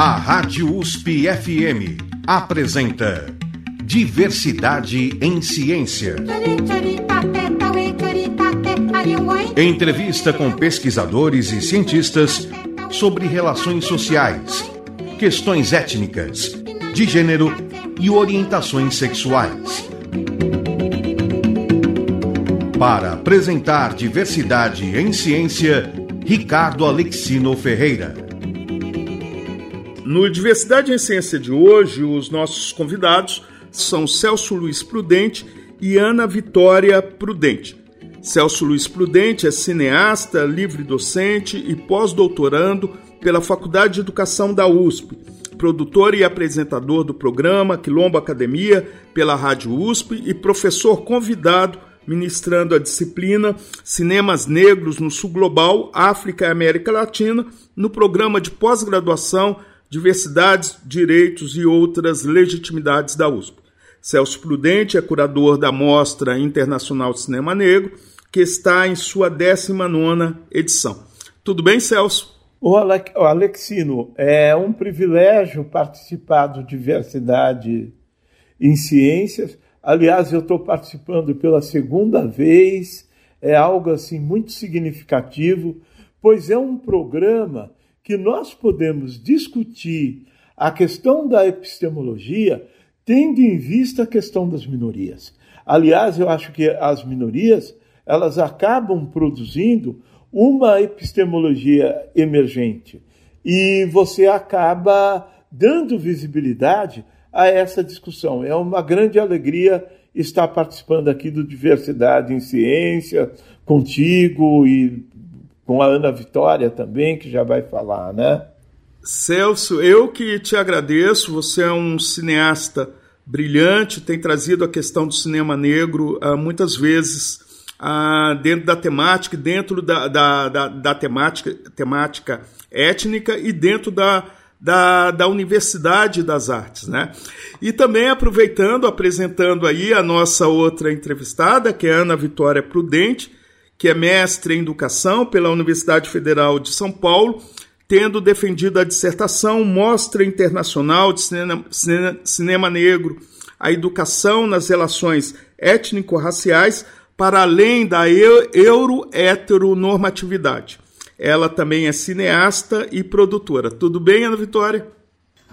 A Rádio USP FM apresenta Diversidade em Ciência. Entrevista com pesquisadores e cientistas sobre relações sociais, questões étnicas, de gênero e orientações sexuais. Para apresentar diversidade em ciência, Ricardo Alexino Ferreira. No Diversidade em Ciência de hoje, os nossos convidados são Celso Luiz Prudente e Ana Vitória Prudente. Celso Luiz Prudente é cineasta, livre docente e pós-doutorando pela Faculdade de Educação da USP, produtor e apresentador do programa Quilombo Academia pela Rádio USP e professor convidado ministrando a disciplina Cinemas Negros no Sul Global, África e América Latina, no programa de pós-graduação Diversidades, Direitos e Outras Legitimidades da USP. Celso Prudente é curador da Mostra Internacional de Cinema Negro, que está em sua 19 edição. Tudo bem, Celso? O Alexino, é um privilégio participar do Diversidade em Ciências, Aliás, eu estou participando pela segunda vez, é algo assim muito significativo, pois é um programa que nós podemos discutir a questão da epistemologia tendo em vista a questão das minorias. Aliás, eu acho que as minorias elas acabam produzindo uma epistemologia emergente e você acaba dando visibilidade a essa discussão. É uma grande alegria estar participando aqui do Diversidade em Ciência, contigo e com a Ana Vitória também, que já vai falar, né? Celso, eu que te agradeço, você é um cineasta brilhante, tem trazido a questão do cinema negro uh, muitas vezes uh, dentro da temática, dentro da, da, da, da temática, temática étnica e dentro da, da, da Universidade das Artes, né? E também aproveitando, apresentando aí a nossa outra entrevistada, que é Ana Vitória Prudente, que é mestre em educação pela Universidade Federal de São Paulo, tendo defendido a dissertação Mostra Internacional de Cinema, Cinema, Cinema Negro, a educação nas relações étnico-raciais para além da euro-heteronormatividade. Ela também é cineasta e produtora. Tudo bem, Ana Vitória?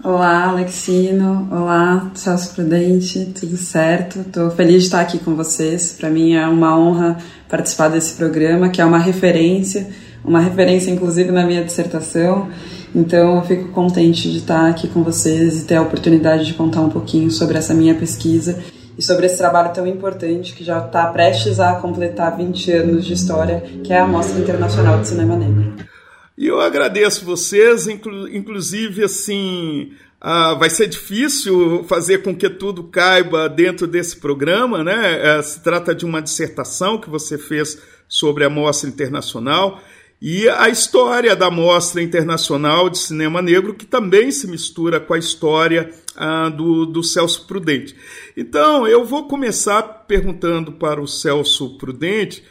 Olá, Alexino. Olá, Celso Prudente. Tudo certo? Estou feliz de estar aqui com vocês. Para mim é uma honra participar desse programa, que é uma referência, uma referência inclusive na minha dissertação. Então eu fico contente de estar aqui com vocês e ter a oportunidade de contar um pouquinho sobre essa minha pesquisa e sobre esse trabalho tão importante que já está prestes a completar 20 anos de história, que é a Mostra Internacional de Cinema Negro. E eu agradeço vocês, inclu inclusive assim, uh, vai ser difícil fazer com que tudo caiba dentro desse programa, né? Uh, se trata de uma dissertação que você fez sobre a Mostra Internacional e a história da Mostra Internacional de Cinema Negro, que também se mistura com a história ah, do, do Celso Prudente. Então, eu vou começar perguntando para o Celso Prudente.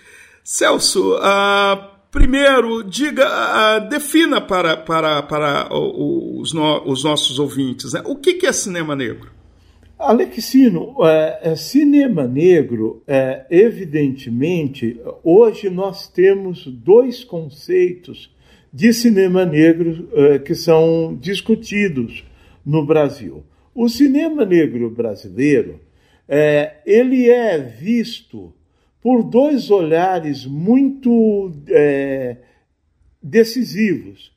Celso, ah, primeiro, diga, ah, defina para, para, para os, no, os nossos ouvintes né? o que, que é cinema negro. Alexino, é, é, cinema negro, é, evidentemente, hoje nós temos dois conceitos de cinema negro é, que são discutidos no Brasil. O cinema negro brasileiro, é, ele é visto por dois olhares muito é, decisivos.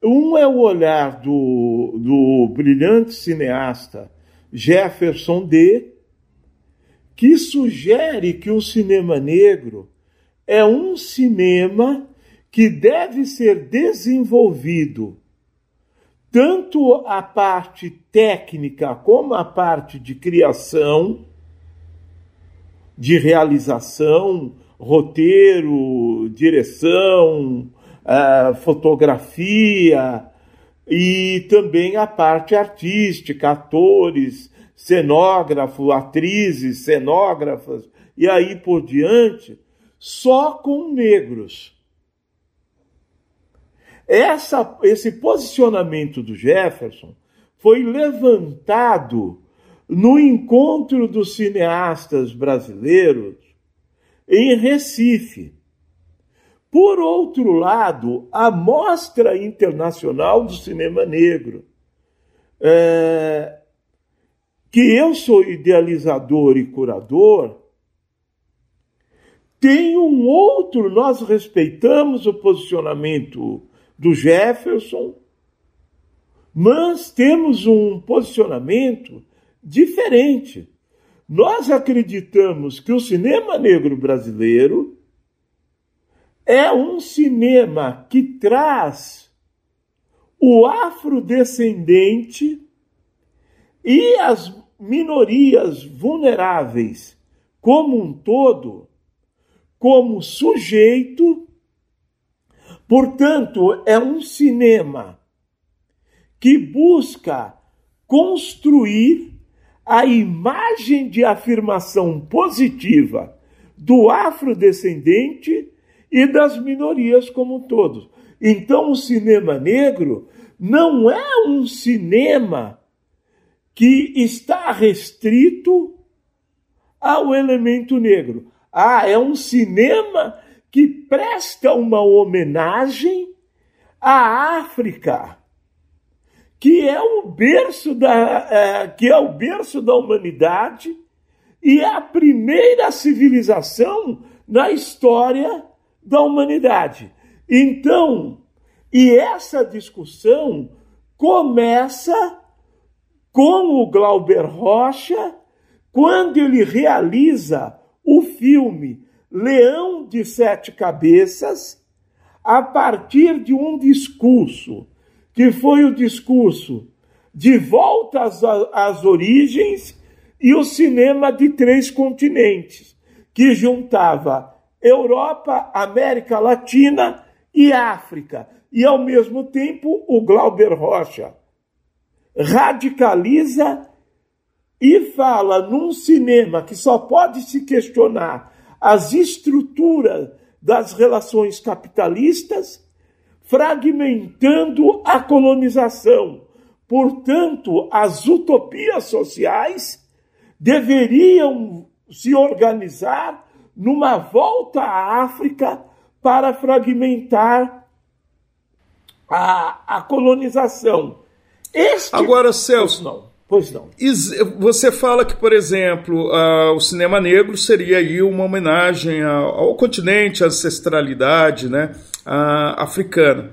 Um é o olhar do, do brilhante cineasta Jefferson D., que sugere que o cinema negro é um cinema que deve ser desenvolvido tanto a parte técnica como a parte de criação, de realização, roteiro, direção, uh, fotografia, e também a parte artística, atores, cenógrafo, atrizes, cenógrafas e aí por diante, só com negros. Essa, esse posicionamento do Jefferson foi levantado no encontro dos cineastas brasileiros em Recife. Por outro lado, a Mostra Internacional do Cinema Negro, é, que eu sou idealizador e curador, tem um outro, nós respeitamos o posicionamento do Jefferson, mas temos um posicionamento diferente. Nós acreditamos que o cinema negro brasileiro é um cinema que traz o afrodescendente e as minorias vulneráveis como um todo como sujeito. Portanto, é um cinema que busca construir a imagem de afirmação positiva do afrodescendente e das minorias como um todo. Então, o cinema negro não é um cinema que está restrito ao elemento negro. Ah, é um cinema que presta uma homenagem à África que é o berço da, é, que é o berço da humanidade e é a primeira civilização na história da humanidade. Então, e essa discussão começa com o Glauber Rocha, quando ele realiza o filme Leão de Sete Cabeças, a partir de um discurso que foi o discurso de volta às, às origens e o cinema de três continentes, que juntava Europa, América Latina e África. E, ao mesmo tempo, o Glauber Rocha radicaliza e fala num cinema que só pode se questionar as estruturas das relações capitalistas fragmentando a colonização. Portanto, as utopias sociais deveriam se organizar numa volta à África para fragmentar a, a colonização. Este... Agora, Celso, não. Pois não. Você fala que, por exemplo, uh, o cinema negro seria aí uma homenagem ao, ao continente, à ancestralidade né, uh, africana,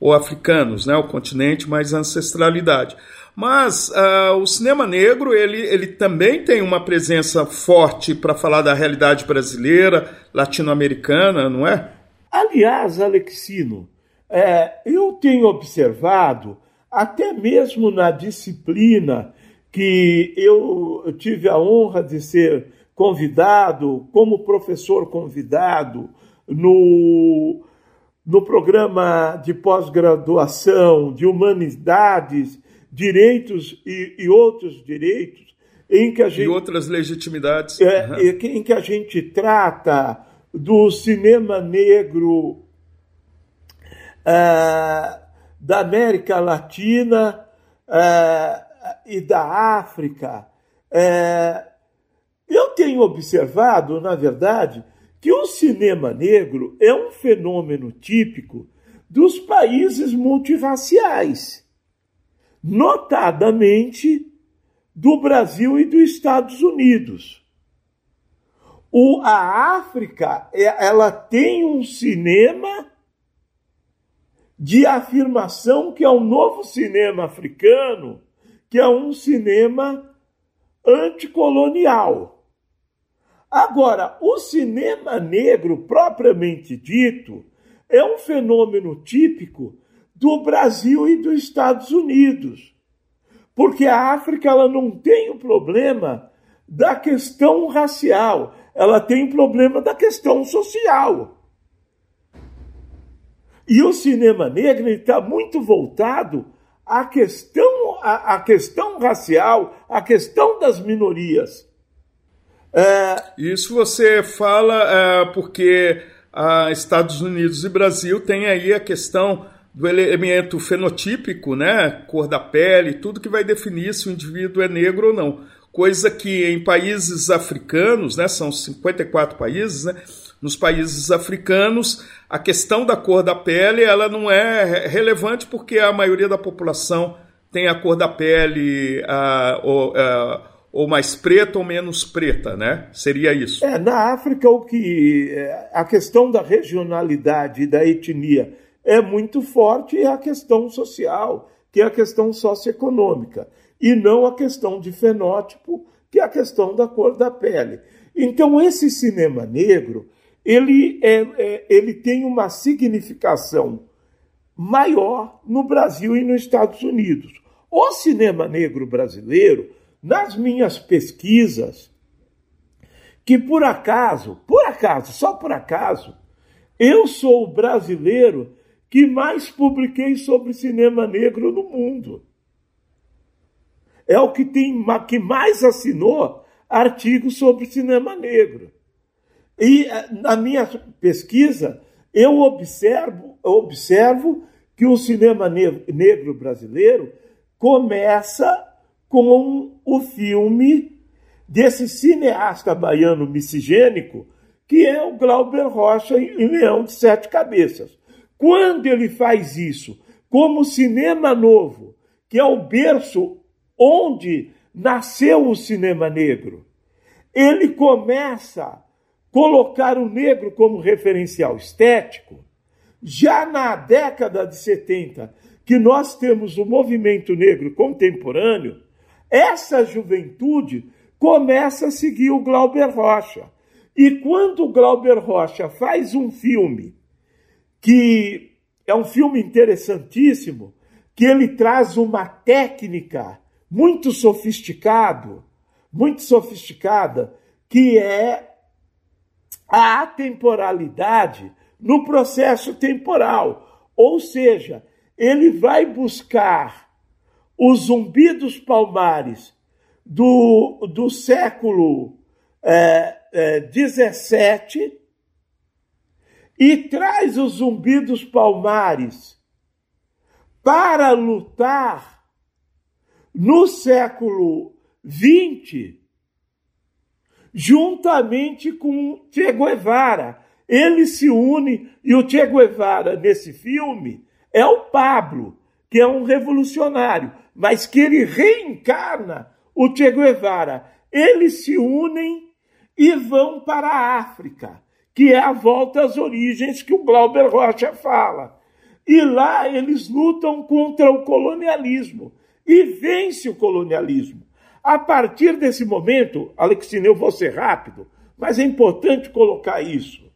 ou africanos, né, o continente, mais ancestralidade. Mas uh, o cinema negro ele, ele também tem uma presença forte para falar da realidade brasileira, latino-americana, não é? Aliás, Alexino, é, eu tenho observado, até mesmo na disciplina que eu tive a honra de ser convidado, como professor convidado, no, no programa de pós-graduação de Humanidades, Direitos e, e, Outros Direitos, em que a gente. E outras legitimidades. É, uhum. Em que a gente trata do cinema negro uh, da América Latina. Uh, e da África, é, eu tenho observado, na verdade, que o cinema negro é um fenômeno típico dos países multirraciais, notadamente do Brasil e dos Estados Unidos. O, a África é, ela tem um cinema de afirmação que é um novo cinema africano que é um cinema anticolonial. Agora, o cinema negro, propriamente dito, é um fenômeno típico do Brasil e dos Estados Unidos. Porque a África ela não tem o problema da questão racial, ela tem o problema da questão social. E o cinema negro está muito voltado a questão, a, a questão racial, a questão das minorias. É... Isso você fala é, porque ah, Estados Unidos e Brasil têm aí a questão do elemento fenotípico, né, cor da pele, tudo que vai definir se o indivíduo é negro ou não. Coisa que em países africanos, né, são 54 países, né, nos países africanos, a questão da cor da pele ela não é relevante porque a maioria da população tem a cor da pele a, ou, a, ou mais preta ou menos preta, né? Seria isso. É, na África o que é, a questão da regionalidade e da etnia é muito forte é a questão social, que é a questão socioeconômica, e não a questão de fenótipo, que é a questão da cor da pele. Então, esse cinema negro, ele, é, é, ele tem uma significação maior no Brasil e nos Estados Unidos. O cinema negro brasileiro, nas minhas pesquisas, que por acaso, por acaso, só por acaso, eu sou o brasileiro que mais publiquei sobre cinema negro no mundo. É o que tem que mais assinou artigos sobre cinema negro. E eh, na minha pesquisa eu observo, eu observo que o cinema negro brasileiro começa com o filme desse cineasta baiano miscigênico que é o Glauber Rocha em Leão de Sete Cabeças. Quando ele faz isso, como cinema novo, que é o berço onde nasceu o cinema negro, ele começa a colocar o negro como referencial estético. Já na década de 70, que nós temos o movimento negro contemporâneo, essa juventude começa a seguir o Glauber Rocha. E quando o Glauber Rocha faz um filme que é um filme interessantíssimo, que ele traz uma técnica muito sofisticado, muito sofisticada, que é a atemporalidade no processo temporal. Ou seja, ele vai buscar os zumbidos palmares do, do século é, é, 17 e traz os zumbidos palmares para lutar no século XX, juntamente com Che Guevara. Ele se une e o Che Guevara, nesse filme, é o Pablo, que é um revolucionário, mas que ele reencarna o Che Guevara. Eles se unem e vão para a África que é a volta às origens que o Glauber Rocha fala. E lá eles lutam contra o colonialismo e vence o colonialismo. A partir desse momento, Alexine, eu vou ser rápido, mas é importante colocar isso.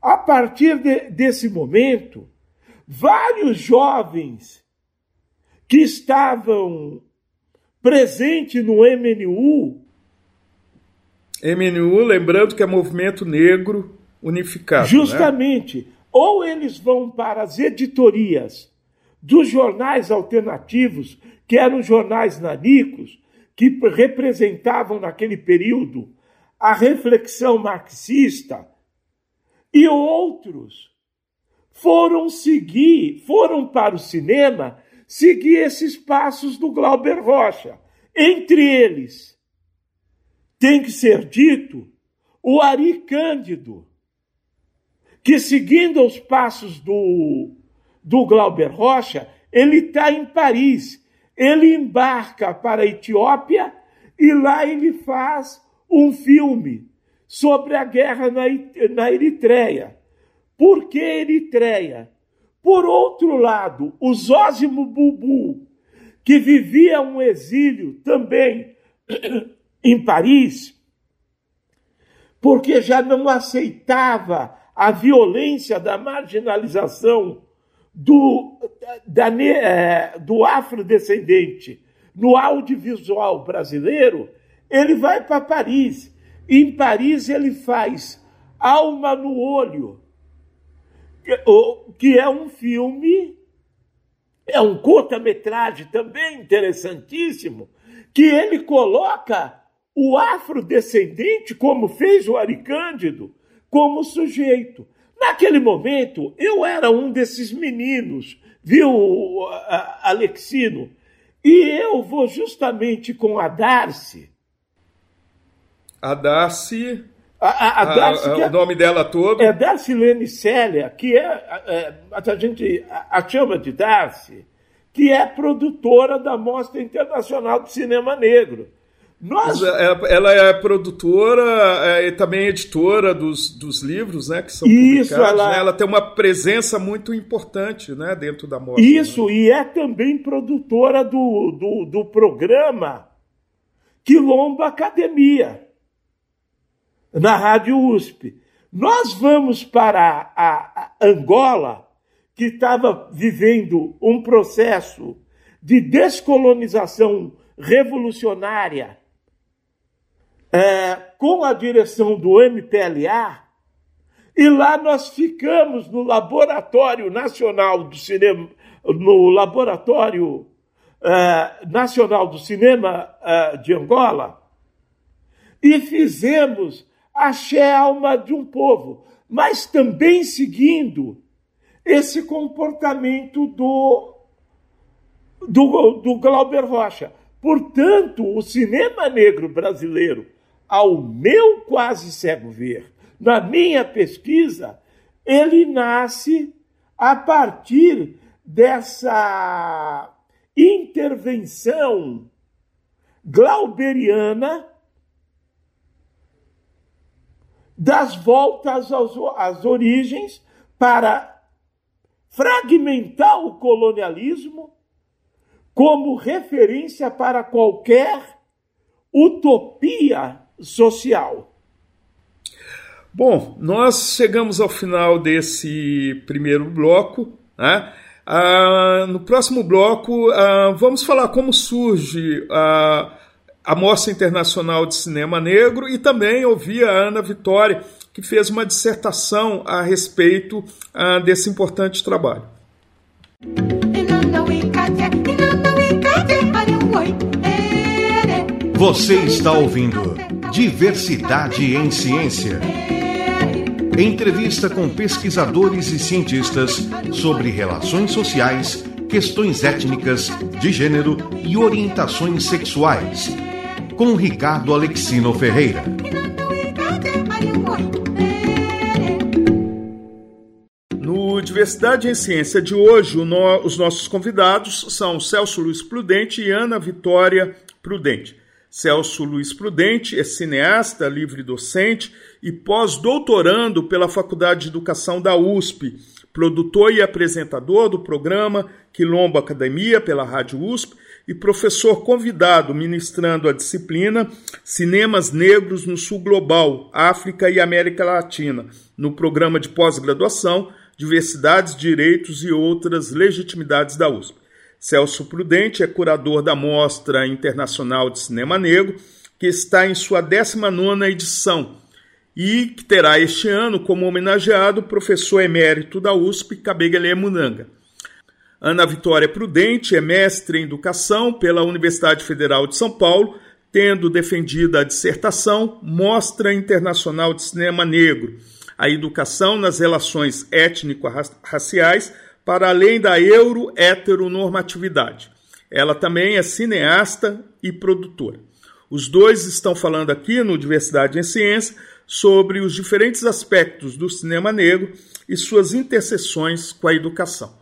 A partir de, desse momento, vários jovens que estavam presentes no MNU. MNU, lembrando que é movimento negro unificado. Né? Justamente. Né? Ou eles vão para as editorias dos jornais alternativos, que eram jornais nanicos, que representavam naquele período a reflexão marxista, e outros foram seguir, foram para o cinema seguir esses passos do Glauber Rocha. Entre eles, tem que ser dito o Ari Cândido, que seguindo os passos do, do Glauber Rocha, ele está em Paris. Ele embarca para a Etiópia e lá ele faz um filme sobre a guerra na, na Eritreia. Por que Eritreia? Por outro lado, o Zósimo Bubu, que vivia um exílio também em Paris, porque já não aceitava a violência da marginalização do, da, é, do afrodescendente no audiovisual brasileiro, ele vai para Paris. Em Paris ele faz Alma no Olho, que é um filme, é um curta-metragem também interessantíssimo, que ele coloca o afrodescendente, como fez o Ari Cândido, como sujeito. Naquele momento, eu era um desses meninos, viu, Alexino? E eu vou justamente com a Darcy. A Darcy. A, a, a Darcy a, é, o nome dela todo? É Darcy Lene Célia, que é, é, a gente a chama de Darcy, que é produtora da Mostra Internacional de Cinema Negro. Nós... É, ela é produtora é, e também editora dos, dos livros né, que são Isso, publicados. Ela... Né? ela tem uma presença muito importante né, dentro da mostra. Isso, né? e é também produtora do, do, do programa Quilombo Academia, na Rádio USP. Nós vamos para a, Angola, que estava vivendo um processo de descolonização revolucionária é, com a direção do MPLA, e lá nós ficamos no Laboratório Nacional do Cinema, no Laboratório é, Nacional do Cinema é, de Angola, e fizemos a Alma de um povo, mas também seguindo esse comportamento do, do, do Glauber Rocha. Portanto, o cinema negro brasileiro ao meu quase cego ver, na minha pesquisa, ele nasce a partir dessa intervenção glauberiana das voltas às origens para fragmentar o colonialismo como referência para qualquer utopia social. Bom, nós chegamos ao final desse primeiro bloco. Né? Ah, no próximo bloco, ah, vamos falar como surge a, a Mostra Internacional de Cinema Negro e também ouvir a Ana Vitória, que fez uma dissertação a respeito ah, desse importante trabalho. Você está ouvindo Diversidade em Ciência. Entrevista com pesquisadores e cientistas sobre relações sociais, questões étnicas, de gênero e orientações sexuais. Com Ricardo Alexino Ferreira. No Diversidade em Ciência de hoje, os nossos convidados são Celso Luiz Prudente e Ana Vitória Prudente. Celso Luiz Prudente é cineasta, livre docente e pós-doutorando pela Faculdade de Educação da USP, produtor e apresentador do programa Quilombo Academia pela Rádio USP e professor convidado ministrando a disciplina Cinemas Negros no Sul Global, África e América Latina, no programa de pós-graduação Diversidades, Direitos e Outras Legitimidades da USP. Celso Prudente é curador da Mostra Internacional de Cinema Negro, que está em sua 19 edição e que terá este ano como homenageado o professor emérito da USP, Kabegele Munanga. Ana Vitória Prudente é mestre em Educação pela Universidade Federal de São Paulo, tendo defendido a dissertação Mostra Internacional de Cinema Negro, a educação nas relações étnico-raciais para além da euro-heteronormatividade. Ela também é cineasta e produtora. Os dois estão falando aqui no Diversidade em Ciência sobre os diferentes aspectos do cinema negro e suas interseções com a educação.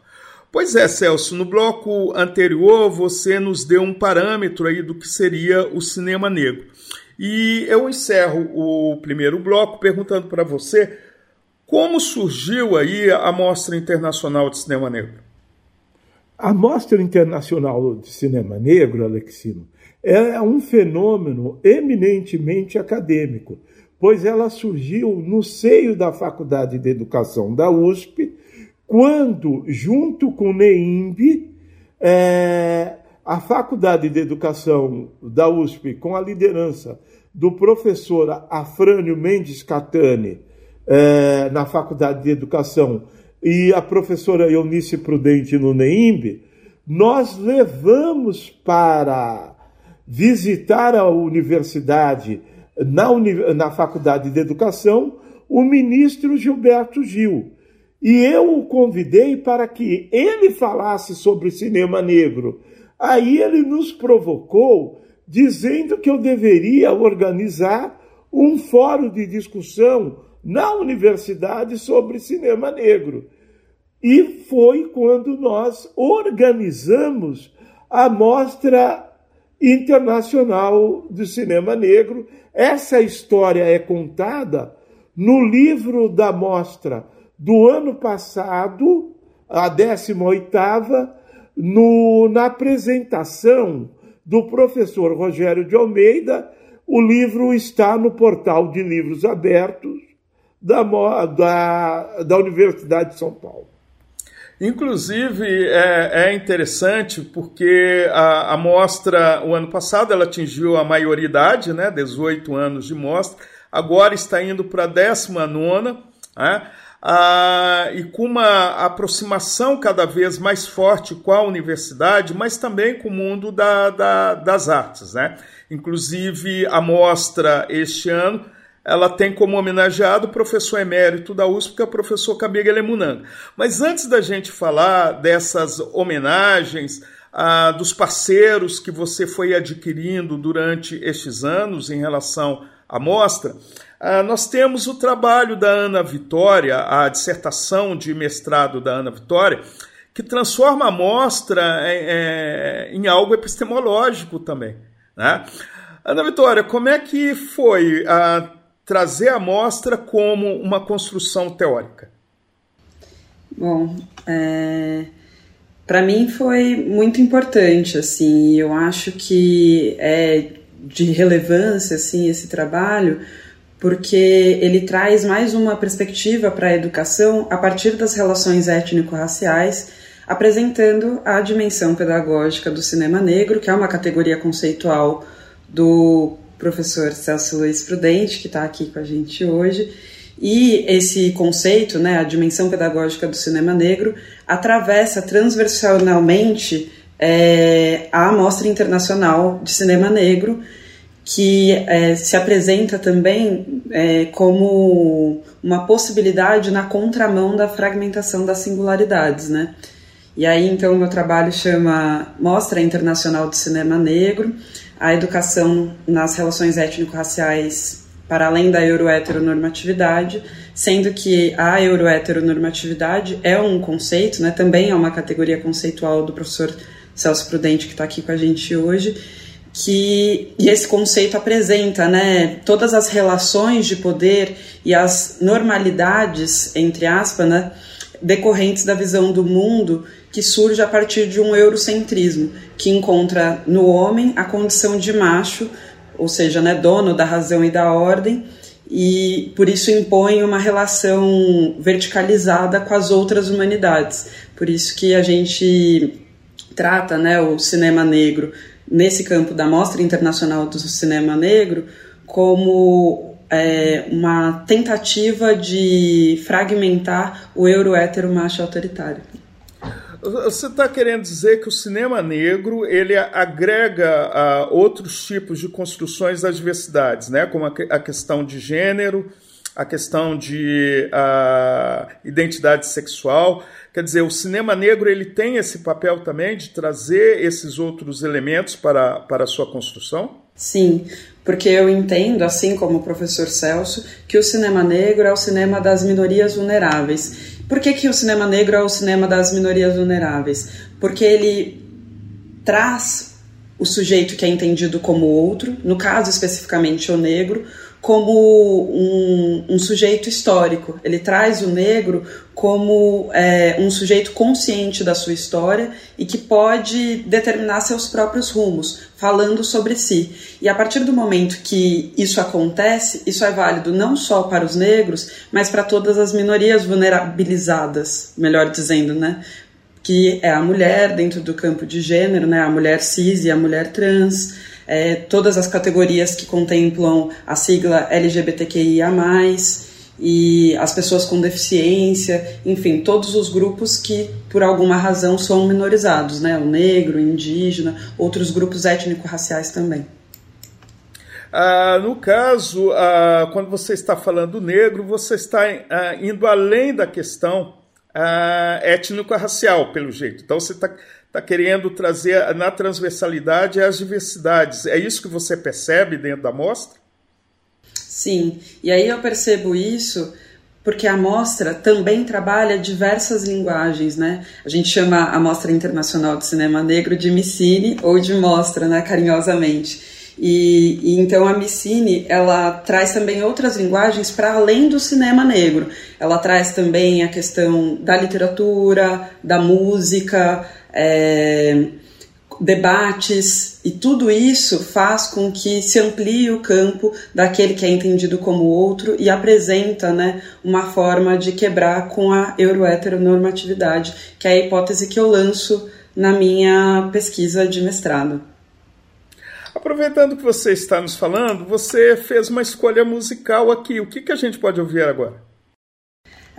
Pois é, Celso, no bloco anterior você nos deu um parâmetro aí do que seria o cinema negro. E eu encerro o primeiro bloco perguntando para você como surgiu aí a Mostra Internacional de Cinema Negro? A Mostra Internacional de Cinema Negro, Alexino, é um fenômeno eminentemente acadêmico, pois ela surgiu no seio da Faculdade de Educação da USP, quando, junto com o NEIMB, é, a Faculdade de Educação da USP, com a liderança do professor Afrânio Mendes Catani, é, na Faculdade de Educação e a professora Eunice Prudente no NEIMB, nós levamos para visitar a universidade, na, na Faculdade de Educação, o ministro Gilberto Gil. E eu o convidei para que ele falasse sobre cinema negro. Aí ele nos provocou, dizendo que eu deveria organizar um fórum de discussão na universidade sobre cinema negro. E foi quando nós organizamos a Mostra Internacional do Cinema Negro. Essa história é contada no livro da mostra do ano passado, a 18ª, no, na apresentação do professor Rogério de Almeida, o livro está no portal de livros abertos da, da, da Universidade de São Paulo. Inclusive, é, é, interessante porque a, a mostra, o ano passado, ela atingiu a maioridade, né, 18 anos de mostra, agora está indo para a 19, né, ah, e com uma aproximação cada vez mais forte com a universidade, mas também com o mundo da, da, das artes. Né? Inclusive, a mostra este ano ela tem como homenageado o professor emérito da USP, que é o professor Kabega Lemunanga. Mas antes da gente falar dessas homenagens, ah, dos parceiros que você foi adquirindo durante estes anos em relação à mostra, ah, nós temos o trabalho da Ana Vitória, a dissertação de mestrado da Ana Vitória, que transforma a mostra em, é, em algo epistemológico também. Né? Ana Vitória, como é que foi a trazer a mostra como uma construção teórica? Bom, é, para mim foi muito importante, assim, eu acho que é de relevância, assim, esse trabalho, porque ele traz mais uma perspectiva para a educação a partir das relações étnico-raciais, apresentando a dimensão pedagógica do cinema negro, que é uma categoria conceitual do professor Celso Luiz Prudente, que está aqui com a gente hoje. E esse conceito, né, a dimensão pedagógica do cinema negro, atravessa transversalmente é, a Mostra Internacional de Cinema Negro, que é, se apresenta também é, como uma possibilidade na contramão da fragmentação das singularidades, né? E aí, então, meu trabalho chama Mostra Internacional de Cinema Negro, a educação nas relações étnico-raciais para além da euroheteronormatividade, sendo que a euroheteronormatividade é um conceito, né, também é uma categoria conceitual do professor Celso Prudente, que está aqui com a gente hoje, que e esse conceito apresenta né, todas as relações de poder e as normalidades, entre aspas, né, decorrentes da visão do mundo que surge a partir de um eurocentrismo, que encontra no homem a condição de macho, ou seja, né, dono da razão e da ordem, e por isso impõe uma relação verticalizada com as outras humanidades. Por isso que a gente trata né, o cinema negro nesse campo da Mostra Internacional do Cinema Negro como é, uma tentativa de fragmentar o euro-hétero macho autoritário. Você está querendo dizer que o cinema negro ele agrega uh, outros tipos de construções das diversidades, né? como a, a questão de gênero, a questão de uh, identidade sexual. Quer dizer, o cinema negro ele tem esse papel também de trazer esses outros elementos para, para a sua construção? Sim, porque eu entendo, assim como o professor Celso, que o cinema negro é o cinema das minorias vulneráveis por que, que o cinema negro é o cinema das minorias vulneráveis? Porque ele traz o sujeito que é entendido como outro, no caso especificamente o negro, como um, um, sujeito histórico. Ele traz o negro como é, um sujeito consciente da sua história e que pode determinar seus próprios rumos, falando sobre si. E a partir do momento que isso acontece, isso é válido não só para os negros, mas para todas as minorias vulnerabilizadas, melhor dizendo, né? Que é a mulher dentro do campo de gênero, né? A mulher cis e a mulher trans é, todas as categorias que contemplam a sigla LGBTQIA, e as pessoas com deficiência, enfim, todos os grupos que por alguma razão são minorizados, né? O negro, o indígena, outros grupos étnico-raciais também. Ah, no caso, ah, quando você está falando negro, você está ah, indo além da questão ah, étnico-racial, pelo jeito. Então você está tá querendo trazer na transversalidade as diversidades. É isso que você percebe dentro da mostra? Sim, e aí eu percebo isso porque a mostra também trabalha diversas linguagens, né? A gente chama a Mostra Internacional de Cinema Negro de Micine ou de Mostra, né, carinhosamente. E, e, então a Micine ela traz também outras linguagens para além do cinema negro. Ela traz também a questão da literatura, da música, é, debates e tudo isso faz com que se amplie o campo daquele que é entendido como outro e apresenta né, uma forma de quebrar com a euroheteronormatividade, que é a hipótese que eu lanço na minha pesquisa de mestrado. Aproveitando que você está nos falando, você fez uma escolha musical aqui. O que, que a gente pode ouvir agora?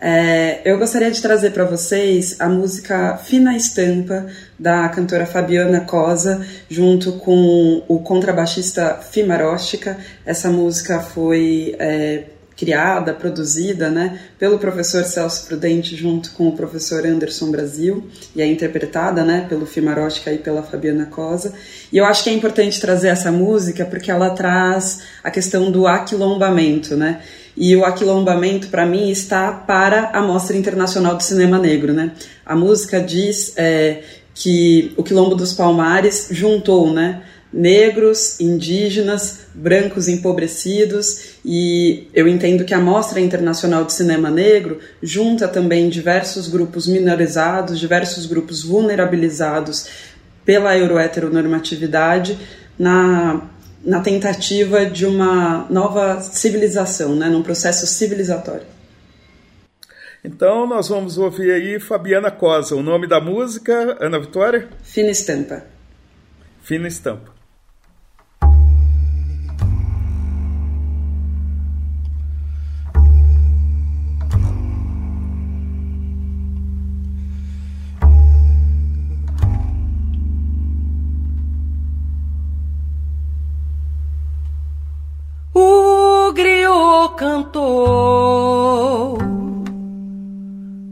É, eu gostaria de trazer para vocês a música Fina Estampa, da cantora Fabiana Cosa, junto com o contrabaixista Fimaróstica. Essa música foi é, criada, produzida né, pelo professor Celso Prudente junto com o professor Anderson Brasil e é interpretada né, pelo Fimarótica e pela Fabiana Cosa. E eu acho que é importante trazer essa música porque ela traz a questão do aquilombamento, né? E o aquilombamento, para mim, está para a Mostra Internacional do Cinema Negro, né? A música diz é, que o Quilombo dos Palmares juntou, né? Negros, indígenas, brancos empobrecidos, e eu entendo que a Mostra Internacional de Cinema Negro junta também diversos grupos minorizados, diversos grupos vulnerabilizados pela euroheteronormatividade na, na tentativa de uma nova civilização, né, num processo civilizatório. Então nós vamos ouvir aí Fabiana Cosa. O nome da música, Ana Vitória? Fina Estampa. Fina Estampa. Cantou,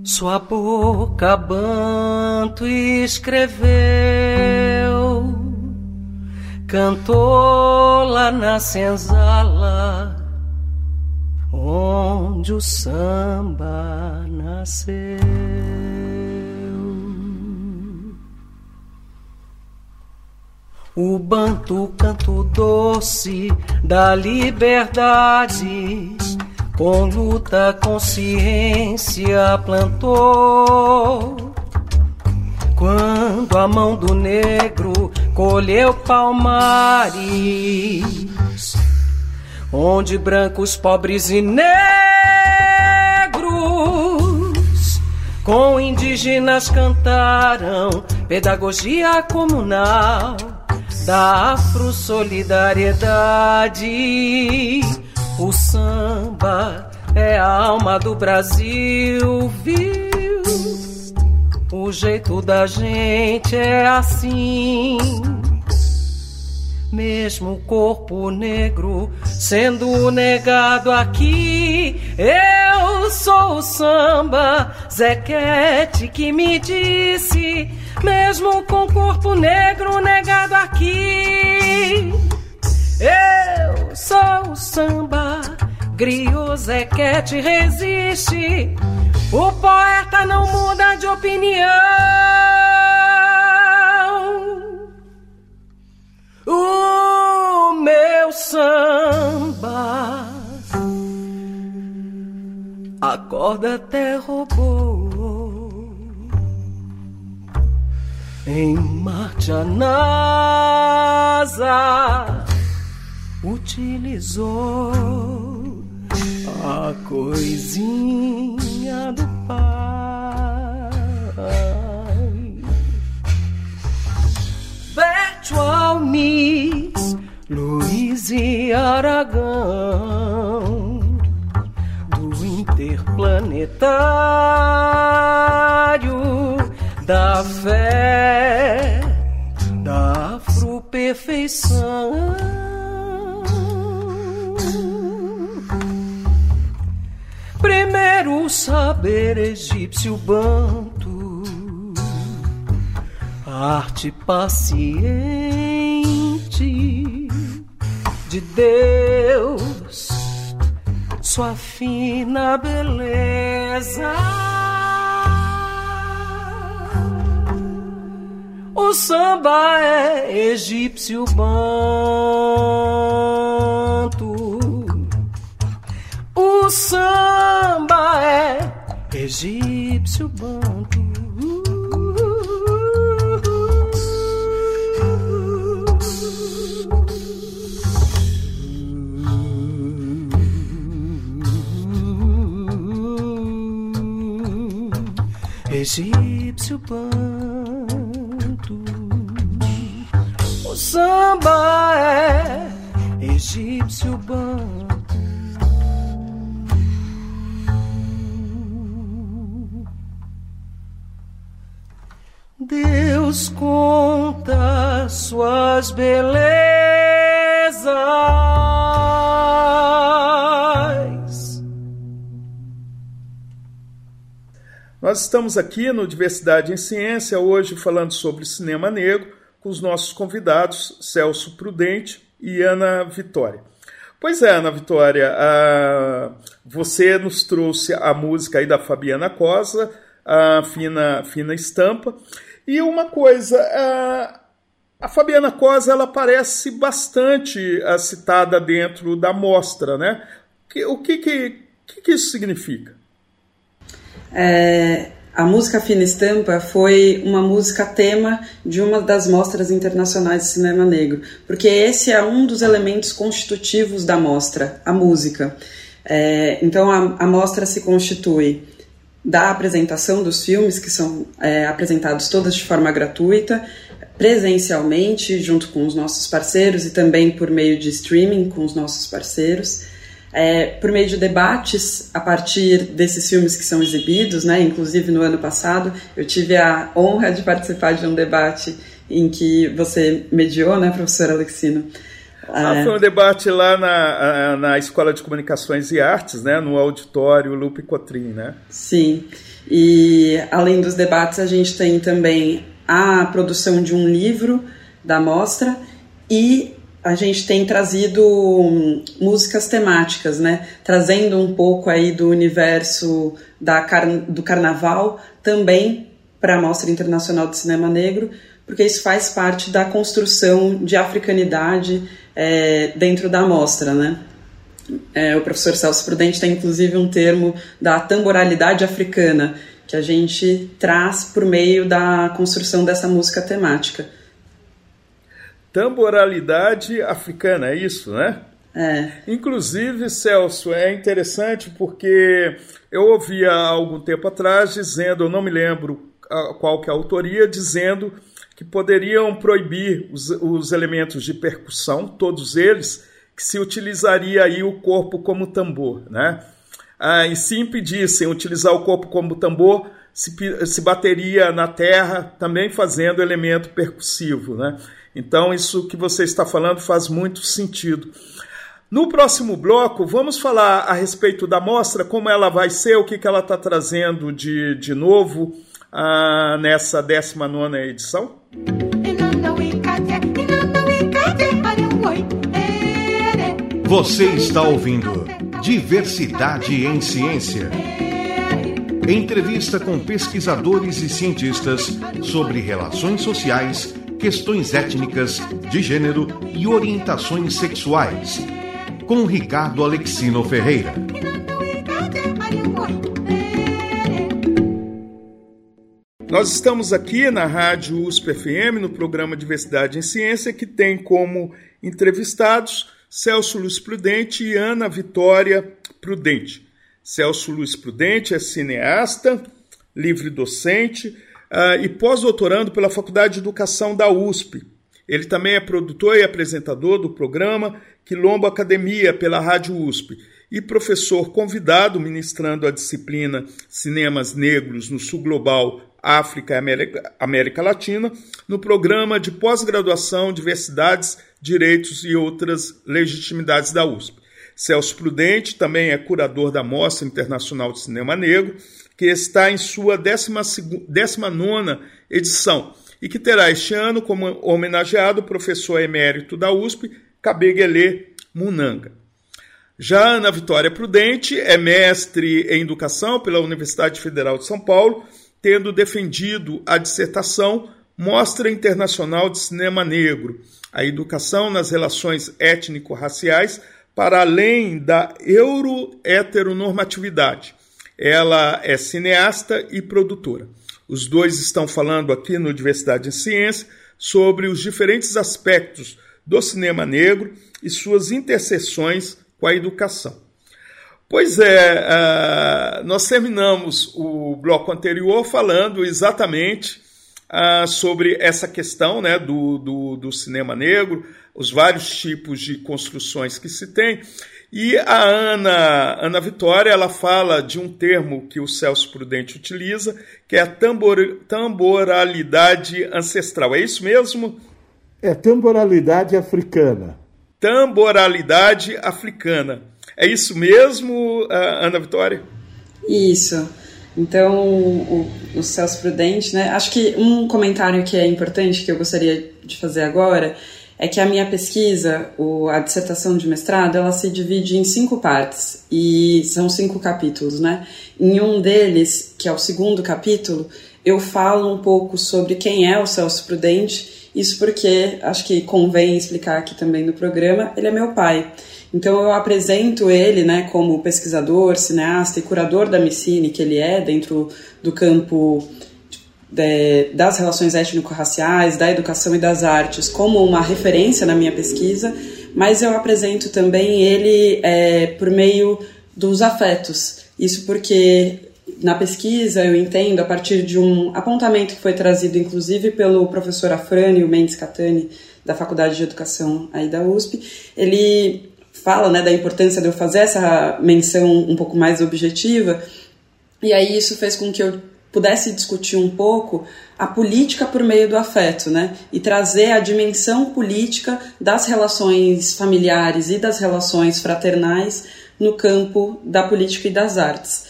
sua boca banto escreveu, cantou lá na senzala, onde o samba nasceu. O banto canto doce da liberdade, com luta consciência plantou. Quando a mão do negro colheu palmares, onde brancos, pobres e negros, com indígenas cantaram pedagogia comunal da afro-solidariedade. O samba é a alma do Brasil, viu? O jeito da gente é assim. Mesmo o corpo negro sendo negado aqui, eu sou o samba, Zequete que me disse mesmo com corpo negro negado aqui. Eu sou o samba, griot Zequete resiste. O poeta não muda de opinião. O meu samba acorda até roubou em Marte a NASA utilizou a coisinha do pai. Virtual Miss Luiz e Aragão do Interplanetário da fé, traição. Primeiro saber egípcio banto, arte paciente de Deus, sua fina beleza. O samba é egípcio banto. O samba é egípcio banto. Egípcio banto. O samba é egípcio banto. Deus conta suas belezas. Nós estamos aqui no Diversidade em Ciência, hoje falando sobre cinema negro, com os nossos convidados Celso Prudente e Ana Vitória. Pois é, Ana Vitória, você nos trouxe a música aí da Fabiana Cosa, a Fina, Fina Estampa, e uma coisa, a, a Fabiana Cosa ela aparece bastante a, citada dentro da mostra, né? O que, que, que, que isso significa? É, a música Fina Estampa foi uma música tema de uma das mostras internacionais de cinema negro, porque esse é um dos elementos constitutivos da mostra, a música. É, então a, a mostra se constitui da apresentação dos filmes, que são é, apresentados todas de forma gratuita, presencialmente, junto com os nossos parceiros e também por meio de streaming com os nossos parceiros. É, por meio de debates a partir desses filmes que são exibidos, né? Inclusive no ano passado eu tive a honra de participar de um debate em que você mediou, né, professor Alexino? Ah, é. foi um debate lá na, na Escola de Comunicações e Artes, né, no auditório Lupe Cotrim, né? Sim. E além dos debates, a gente tem também a produção de um livro da mostra e a gente tem trazido hum, músicas temáticas, né? Trazendo um pouco aí do universo da car do carnaval também para a Mostra Internacional de Cinema Negro, porque isso faz parte da construção de africanidade é, dentro da amostra, né? É, o professor Celso Prudente tem inclusive um termo da tamboralidade africana, que a gente traz por meio da construção dessa música temática. Tamboralidade africana, é isso, né? É. Inclusive, Celso, é interessante porque eu ouvi há algum tempo atrás dizendo, eu não me lembro qual que é a autoria, dizendo que poderiam proibir os, os elementos de percussão, todos eles, que se utilizaria aí o corpo como tambor, né? Ah, e se impedissem utilizar o corpo como tambor, se, se bateria na terra, também fazendo elemento percussivo, né? Então, isso que você está falando faz muito sentido. No próximo bloco, vamos falar a respeito da mostra, como ela vai ser, o que, que ela está trazendo de, de novo ah, nessa 19 edição. Você está ouvindo Diversidade em Ciência. Entrevista com pesquisadores e cientistas sobre relações sociais, questões étnicas, de gênero e orientações sexuais. Com Ricardo Alexino Ferreira. Nós estamos aqui na Rádio USP FM, no programa Diversidade em Ciência, que tem como entrevistados Celso Luiz Prudente e Ana Vitória Prudente. Celso Luiz Prudente é cineasta, livre docente uh, e pós-doutorando pela Faculdade de Educação da USP. Ele também é produtor e apresentador do programa Quilombo Academia pela Rádio USP e professor convidado ministrando a disciplina Cinemas Negros no Sul Global África e América, América Latina, no programa de pós-graduação Diversidades, Direitos e Outras Legitimidades da USP. Celso Prudente também é curador da Mostra Internacional de Cinema Negro, que está em sua 19 edição e que terá este ano como homenageado o professor emérito da USP, Kabegele Munanga. Já Ana Vitória Prudente é mestre em educação pela Universidade Federal de São Paulo, tendo defendido a dissertação Mostra Internacional de Cinema Negro, a educação nas relações étnico-raciais para além da euro-heteronormatividade. Ela é cineasta e produtora. Os dois estão falando aqui no Diversidade em Ciência sobre os diferentes aspectos do cinema negro e suas interseções com a educação. Pois é, uh, nós terminamos o bloco anterior falando exatamente uh, sobre essa questão né, do, do, do, cinema negro, os vários tipos de construções que se tem. E a Ana, Ana Vitória ela fala de um termo que o Celso Prudente utiliza, que é a tambor, tamboralidade ancestral. É isso mesmo? É tamboralidade africana. Tamboralidade africana. É isso mesmo, Ana Vitória? Isso. Então, o, o Celso Prudente, né? Acho que um comentário que é importante que eu gostaria de fazer agora é que a minha pesquisa, o, a dissertação de mestrado, ela se divide em cinco partes e são cinco capítulos, né? Em um deles, que é o segundo capítulo, eu falo um pouco sobre quem é o Celso Prudente isso porque acho que convém explicar aqui também no programa, ele é meu pai. Então eu apresento ele, né, como pesquisador, cineasta e curador da Micine, que ele é dentro do campo de, das relações étnico-raciais, da educação e das artes, como uma referência na minha pesquisa, mas eu apresento também ele é, por meio dos afetos. Isso porque na pesquisa, eu entendo, a partir de um apontamento que foi trazido, inclusive, pelo professor Afrânio Mendes Catani, da Faculdade de Educação aí da USP, ele fala né, da importância de eu fazer essa menção um pouco mais objetiva, e aí isso fez com que eu pudesse discutir um pouco a política por meio do afeto, né? E trazer a dimensão política das relações familiares e das relações fraternais no campo da política e das artes.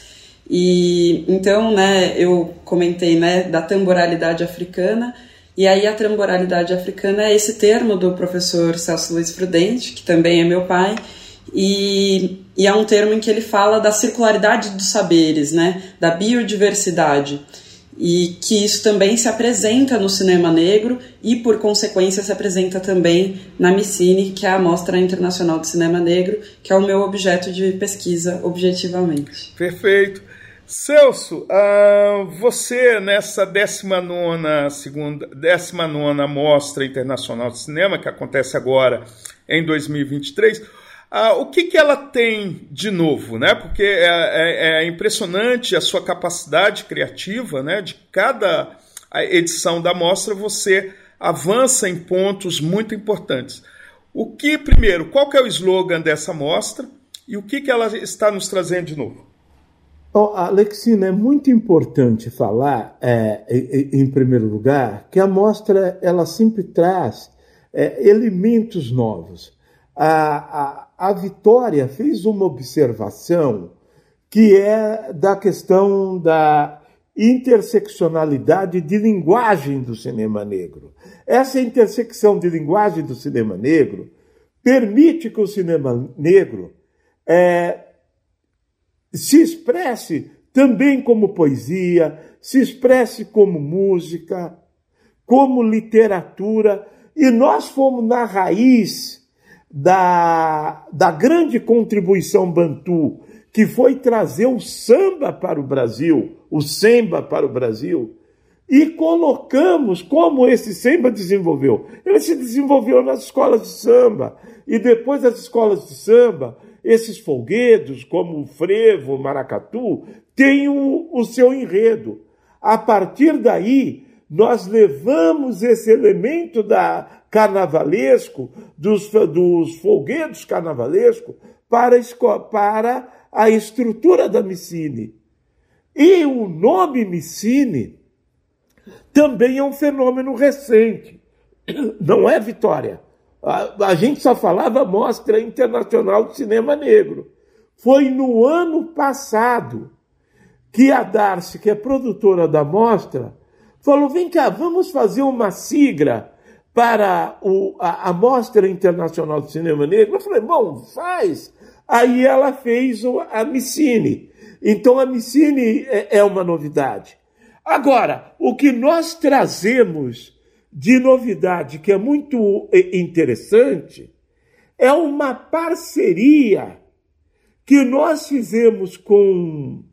E então, né, eu comentei, né, da tamboralidade africana, e aí a tamboralidade africana é esse termo do professor Celso Luiz Prudente, que também é meu pai, e, e é um termo em que ele fala da circularidade dos saberes, né, da biodiversidade, e que isso também se apresenta no cinema negro e, por consequência, se apresenta também na Micine, que é a Mostra Internacional de Cinema Negro, que é o meu objeto de pesquisa, objetivamente. Perfeito. Celso, uh, você nessa 19 segunda, 19 Mostra Internacional de Cinema, que acontece agora em 2023, uh, ah, o que, que ela tem de novo, né? Porque é, é, é impressionante a sua capacidade criativa, né? De cada edição da mostra você avança em pontos muito importantes. O que, primeiro, qual que é o slogan dessa mostra e o que, que ela está nos trazendo de novo? Oh, Alexina, é muito importante falar, é, em, primeiro lugar, que a mostra ela sempre traz é, elementos novos. A, a, a Vitória fez uma observação que é da questão da interseccionalidade de linguagem do cinema negro. Essa intersecção de linguagem do cinema negro permite que o cinema negro é, se expresse também como poesia, se expresse como música, como literatura, e nós fomos na raiz da, da grande contribuição bantu, que foi trazer o samba para o Brasil, o samba para o Brasil, e colocamos como esse samba desenvolveu. Ele se desenvolveu nas escolas de samba, e depois das escolas de samba, esses folguedos, como o frevo, o maracatu, têm o, o seu enredo. A partir daí, nós levamos esse elemento da carnavalesco, dos, dos folguedos carnavalesco, para, para a estrutura da Micine. E o nome Micine também é um fenômeno recente. Não é, Vitória? A, a gente só falava Mostra Internacional de Cinema Negro. Foi no ano passado que a Darcy, que é produtora da mostra, falou: vem cá, vamos fazer uma sigla para o, a, a Mostra Internacional de Cinema Negro. Eu falei: bom, faz. Aí ela fez a Micine. Então a Micine é, é uma novidade. Agora, o que nós trazemos de novidade, que é muito é, interessante, é uma parceria que nós fizemos com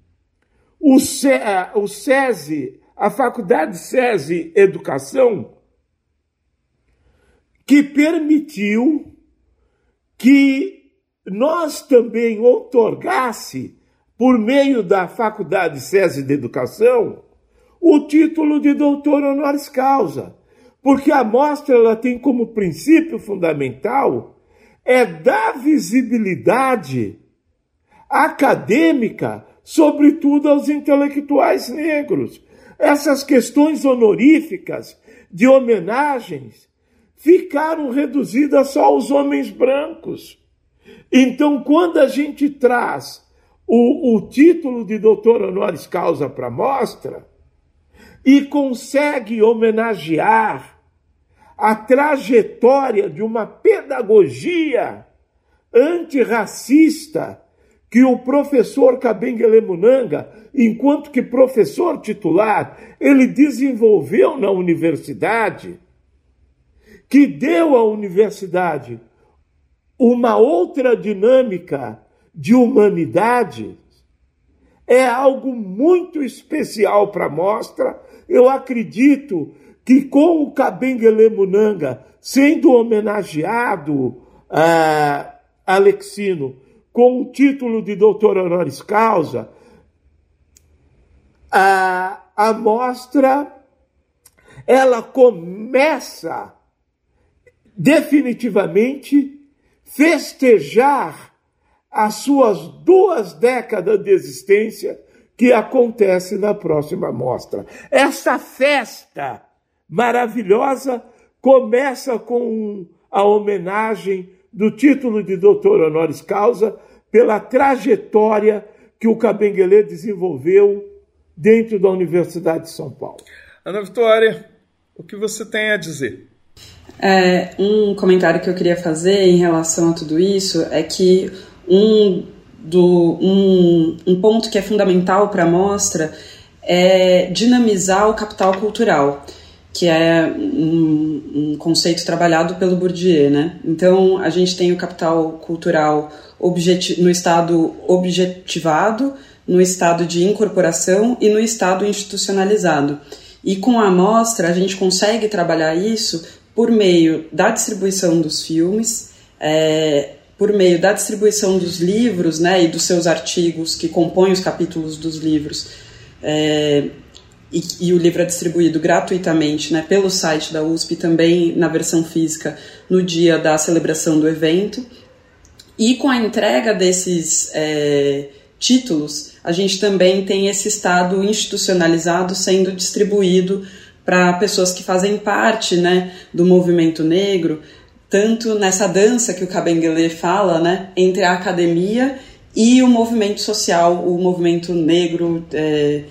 o, SESI, a Faculdade SESI Educação, que permitiu que nós também outorgasse, por meio da Faculdade SESI de Educação, o título de doutor honoris causa, porque a mostra ela tem como princípio fundamental é dar visibilidade acadêmica, sobretudo aos intelectuais negros. Essas questões honoríficas de homenagens ficaram reduzidas só aos homens brancos. Então, quando a gente traz o, o título de doutor honoris causa para a mostra e consegue homenagear a trajetória de uma pedagogia antirracista que o professor Kabengele Munanga, enquanto que professor titular, ele desenvolveu na universidade, que deu à universidade uma outra dinâmica de humanidade, é algo muito especial para a mostra. Eu acredito que com o Kabengele Munanga sendo homenageado, uh, Alexino, com o título de doutor honoris causa, a, a mostra ela começa definitivamente festejar as suas duas décadas de existência que acontece na próxima mostra. Essa festa maravilhosa começa com a homenagem do título de doutor honoris causa pela trajetória que o Cabenguele desenvolveu dentro da Universidade de São Paulo. Ana Vitória, o que você tem a dizer? É, um comentário que eu queria fazer em relação a tudo isso é que um, do, um, um ponto que é fundamental para a mostra é dinamizar o capital cultural que é um, um, conceito trabalhado pelo Bourdieu, né? Então a gente tem o capital cultural no estado objetivado, no estado de incorporação e no estado institucionalizado. E com a amostra a gente consegue trabalhar isso por meio da distribuição dos filmes, é, por meio da distribuição dos livros, né, e dos seus artigos que compõem os capítulos dos livros. É, e, e, o livro é distribuído gratuitamente né, pelo site da USP, também na versão física, no dia da celebração do evento. E com a entrega desses é, títulos, a gente também tem esse estado institucionalizado sendo distribuído para pessoas que fazem parte né, do movimento negro, tanto nessa dança que o Kabengele fala, né, entre a academia e o movimento social, o movimento negro. É,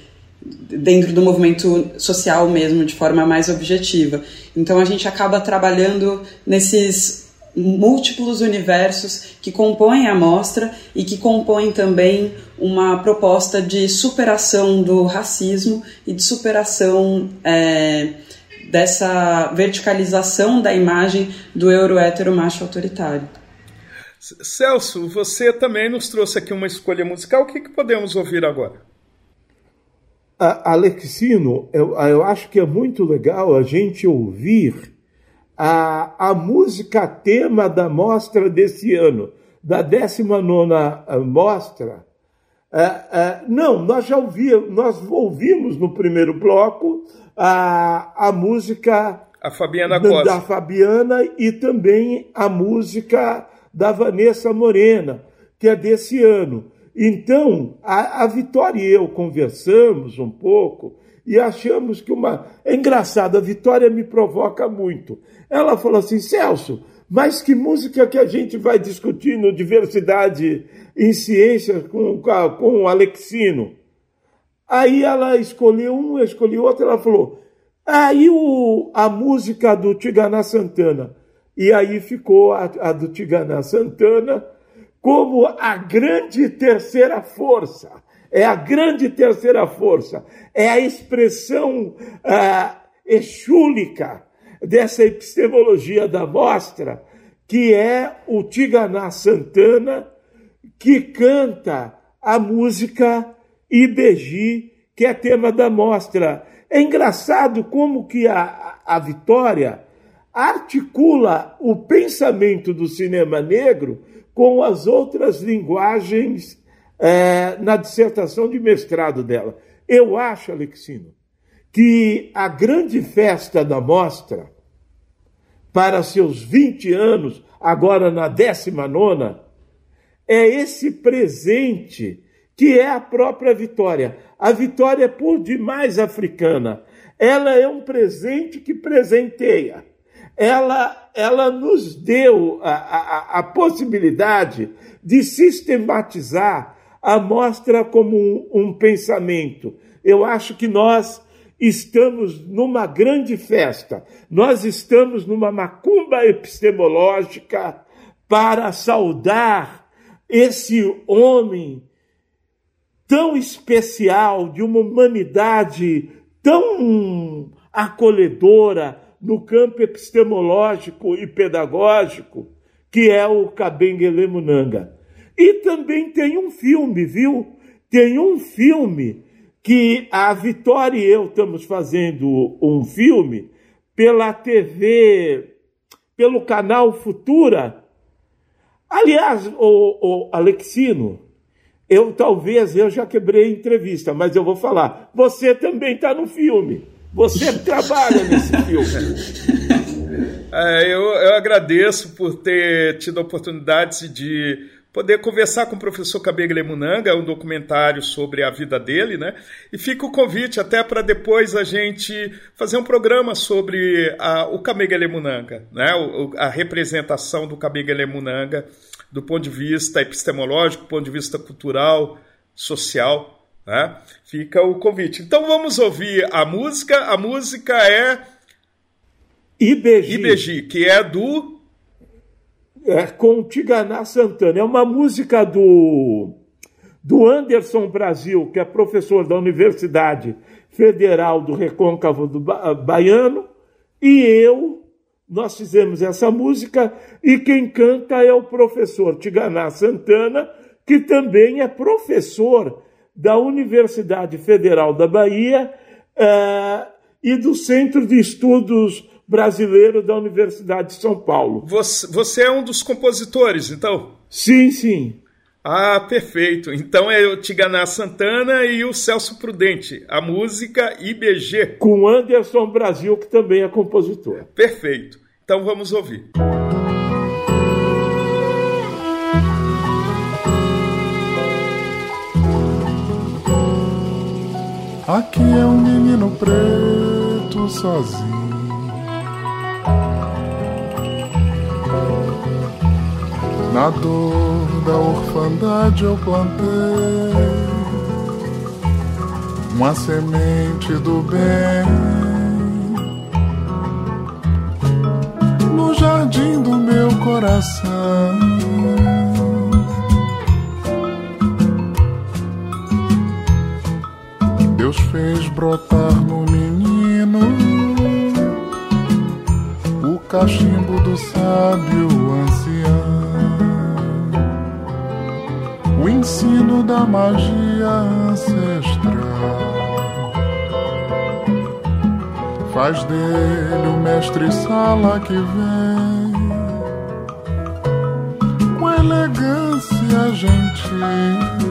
dentro do movimento social mesmo, de forma mais objetiva. Então a gente acaba trabalhando nesses múltiplos universos que compõem a mostra e que compõem também uma proposta de superação do racismo e de superação é, dessa verticalização da imagem do euro-hétero macho autoritário. Celso, você também nos trouxe aqui uma escolha musical. O que, que podemos ouvir agora? Alexino, eu, eu acho que é muito legal a gente ouvir a, a música tema da mostra desse ano, da 19 ah, mostra. É, é, não, nós já ouvimos, nós ouvimos no primeiro bloco a, a música a Fabiana da, da Fabiana e também a música da Vanessa Morena, que é desse ano. Então, a, a Vitória e eu conversamos um pouco e achamos que uma. É engraçado, a Vitória me provoca muito. Ela falou assim: Celso, mas que música que a gente vai discutir no Diversidade em Ciências com, com o Alexino? Aí ela escolheu um, escolheu outro, ela falou, aí a música do Tiganá Santana. E aí ficou a, a do Tiganá Santana como a grande terceira força. É a grande terceira força. É a expressão ah, exúlica dessa epistemologia da mostra, que é o Tiganá Santana, que canta a música Ibeji, que é tema da mostra. É engraçado como que a, a Vitória articula o pensamento do cinema negro com as outras linguagens é, na dissertação de mestrado dela. Eu acho, Alexino, que a grande festa da mostra, para seus 20 anos, agora na 19, é esse presente que é a própria vitória. A vitória é por demais africana. Ela é um presente que presenteia. Ela, ela nos deu a, a, a possibilidade de sistematizar a mostra como um, um pensamento. Eu acho que nós estamos numa grande festa, nós estamos numa macumba epistemológica para saudar esse homem tão especial, de uma humanidade tão acolhedora no campo epistemológico e pedagógico, que é o Kabengele Munanga. E também tem um filme, viu? Tem um filme que a Vitória e eu estamos fazendo um filme pela TV, pelo canal Futura. Aliás, o, o Alexino, eu talvez eu já quebrei a entrevista, mas eu vou falar. Você também está no filme. Você trabalha nesse filme. É, eu, eu agradeço por ter tido a oportunidade de poder conversar com o professor Kabegele Munanga, um documentário sobre a vida dele, né? E fica o convite até para depois a gente fazer um programa sobre a, o Kabegele Munanga, né? O, a representação do Kabegele Munanga do ponto de vista epistemológico, do ponto de vista cultural, social. Né? Fica o convite. Então vamos ouvir a música. A música é IBG, IBG que é do é com Tiganá Santana. É uma música do do Anderson Brasil, que é professor da Universidade Federal do Recôncavo do ba Baiano, e eu nós fizemos essa música e quem canta é o professor Tiganá Santana, que também é professor da Universidade Federal da Bahia uh, e do Centro de Estudos Brasileiro da Universidade de São Paulo. Você, você é um dos compositores, então? Sim, sim. Ah, perfeito. Então é o Tiganá Santana e o Celso Prudente, a música IBG. Com Anderson Brasil, que também é compositor. Perfeito. Então vamos ouvir. Aqui é um menino preto sozinho Na dor da orfandade eu plantei uma semente do bem no jardim do meu coração. Deus fez brotar no menino cachimbo do sábio ancião o ensino da magia ancestral. Faz dele o mestre sala que vem com elegância gentil.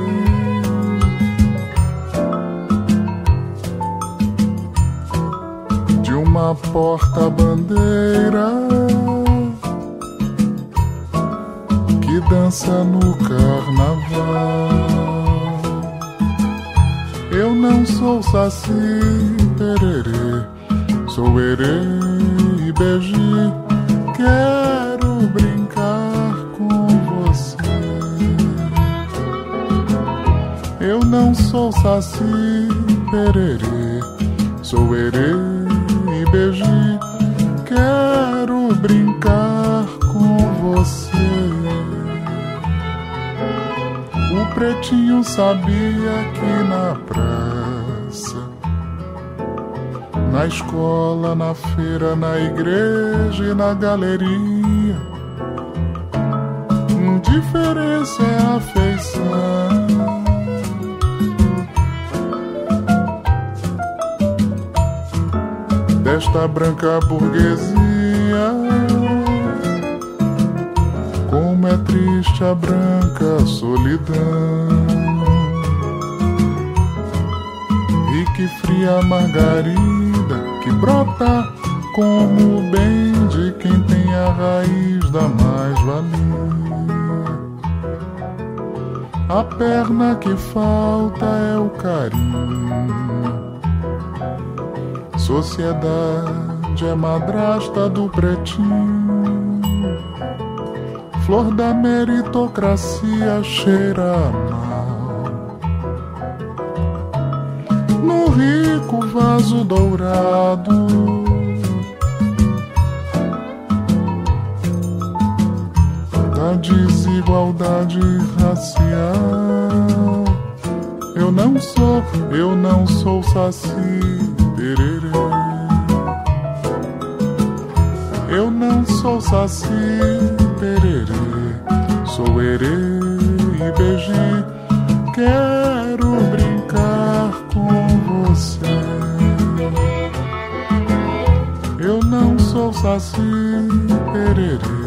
Porta-bandeira dança no carnaval. Eu não sou saci pererê, sou erê e beiji. Quero brincar com você. Eu não sou saci pererê, sou erê Quero brincar com você. O pretinho sabia que na praça, na escola, na feira, na igreja e na galeria, diferença é a afeição. Desta branca burguesia. Como é triste a branca solidão. E fria margarida que brota como o bem de quem tem a raiz da mais-valia. A perna que falta é o carinho Sociedade é madrasta do pretinho. Flor da meritocracia cheira mal. No rico vaso dourado. Da desigualdade racial. Eu não sou, eu não sou saci eu não sou saci pererê, sou erê e beijê. Quero brincar com você. Eu não sou saci pererê,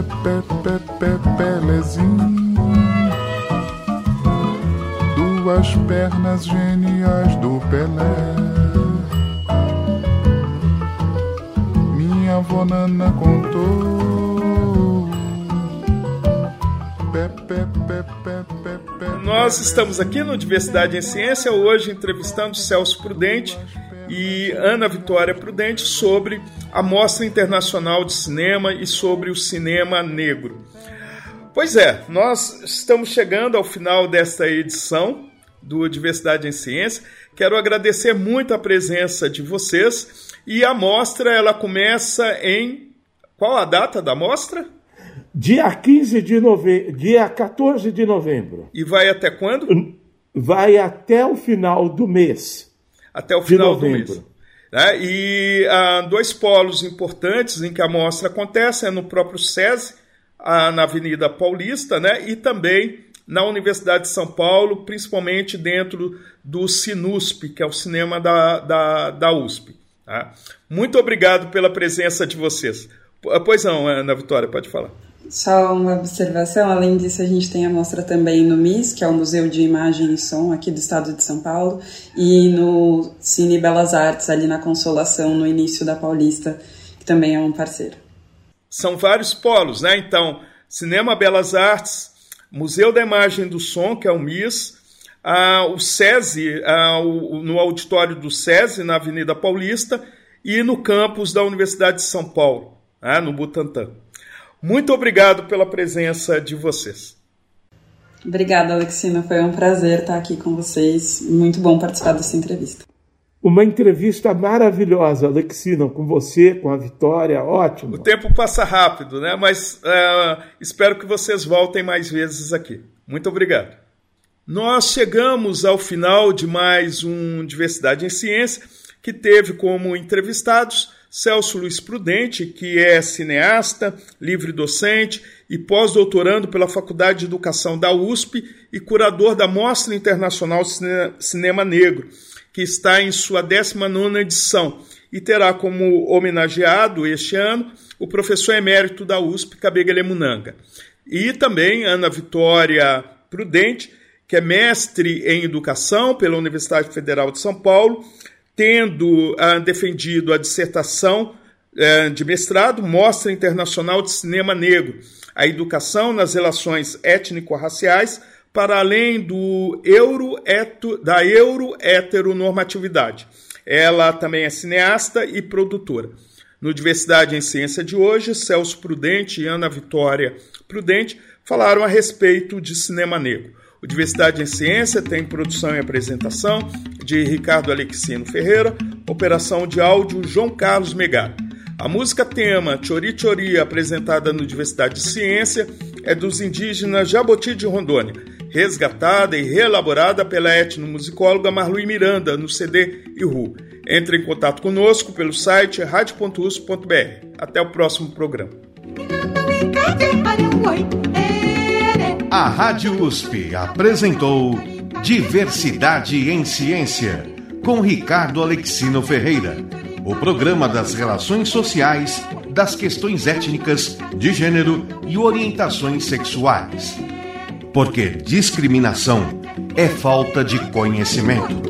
Pepe, pepe, pelezinho. Duas pernas geniais do Pelé. Minha avó Nana contou. Pepe, pepe, pepe. Nós estamos aqui no Diversidade em Ciência, hoje entrevistando Celso Prudente, e Ana Vitória Prudente sobre a Mostra Internacional de Cinema e sobre o cinema negro. Pois é, nós estamos chegando ao final desta edição do Diversidade em Ciência. Quero agradecer muito a presença de vocês e a mostra ela começa em qual a data da mostra? Dia 15 de novembro, dia 14 de novembro. E vai até quando? Vai até o final do mês até o final do mês. Né? E ah, dois polos importantes em que a mostra acontece é no próprio SESI, ah, na Avenida Paulista, né? e também na Universidade de São Paulo, principalmente dentro do Sinusp, que é o cinema da, da, da USP. Tá? Muito obrigado pela presença de vocês. Pois não, Ana Vitória, pode falar. Só uma observação, além disso, a gente tem a mostra também no MIS, que é o Museu de Imagem e Som aqui do estado de São Paulo, e no Cine Belas Artes, ali na Consolação, no início da Paulista, que também é um parceiro. São vários polos, né? Então, Cinema Belas Artes, Museu da Imagem do Som, que é o MIS, ah, o SESI, ah, o, no auditório do SESI, na Avenida Paulista, e no campus da Universidade de São Paulo, né? no Butantã. Muito obrigado pela presença de vocês. Obrigada, Alexina. Foi um prazer estar aqui com vocês. Muito bom participar dessa entrevista. Uma entrevista maravilhosa, Alexina, com você, com a Vitória, ótimo. O tempo passa rápido, né? Mas uh, espero que vocês voltem mais vezes aqui. Muito obrigado. Nós chegamos ao final de mais um Diversidade em Ciência, que teve como entrevistados Celso Luiz Prudente, que é cineasta, livre docente e pós-doutorando pela Faculdade de Educação da USP e curador da Mostra Internacional Cinema Negro, que está em sua 19 edição e terá como homenageado este ano o professor emérito da USP, Cabegele Munanga. E também Ana Vitória Prudente, que é mestre em educação pela Universidade Federal de São Paulo tendo uh, defendido a dissertação uh, de mestrado, Mostra Internacional de Cinema Negro, a educação nas relações étnico-raciais, para além do euro eto, da euro-heteronormatividade. Ela também é cineasta e produtora. No Diversidade em Ciência de hoje, Celso Prudente e Ana Vitória Prudente falaram a respeito de cinema negro. O Diversidade em Ciência tem produção e apresentação de Ricardo Alexino Ferreira, operação de áudio João Carlos Megara. A música tema Chori Chori, apresentada no Diversidade de Ciência, é dos indígenas Jaboti de Rondônia, resgatada e reelaborada pela etnomusicóloga Marlui Miranda no CD Iru. Entre em contato conosco pelo site radio.us.br. Até o próximo programa. A Rádio USP apresentou Diversidade em Ciência com Ricardo Alexino Ferreira. O programa das relações sociais, das questões étnicas, de gênero e orientações sexuais. Porque discriminação é falta de conhecimento.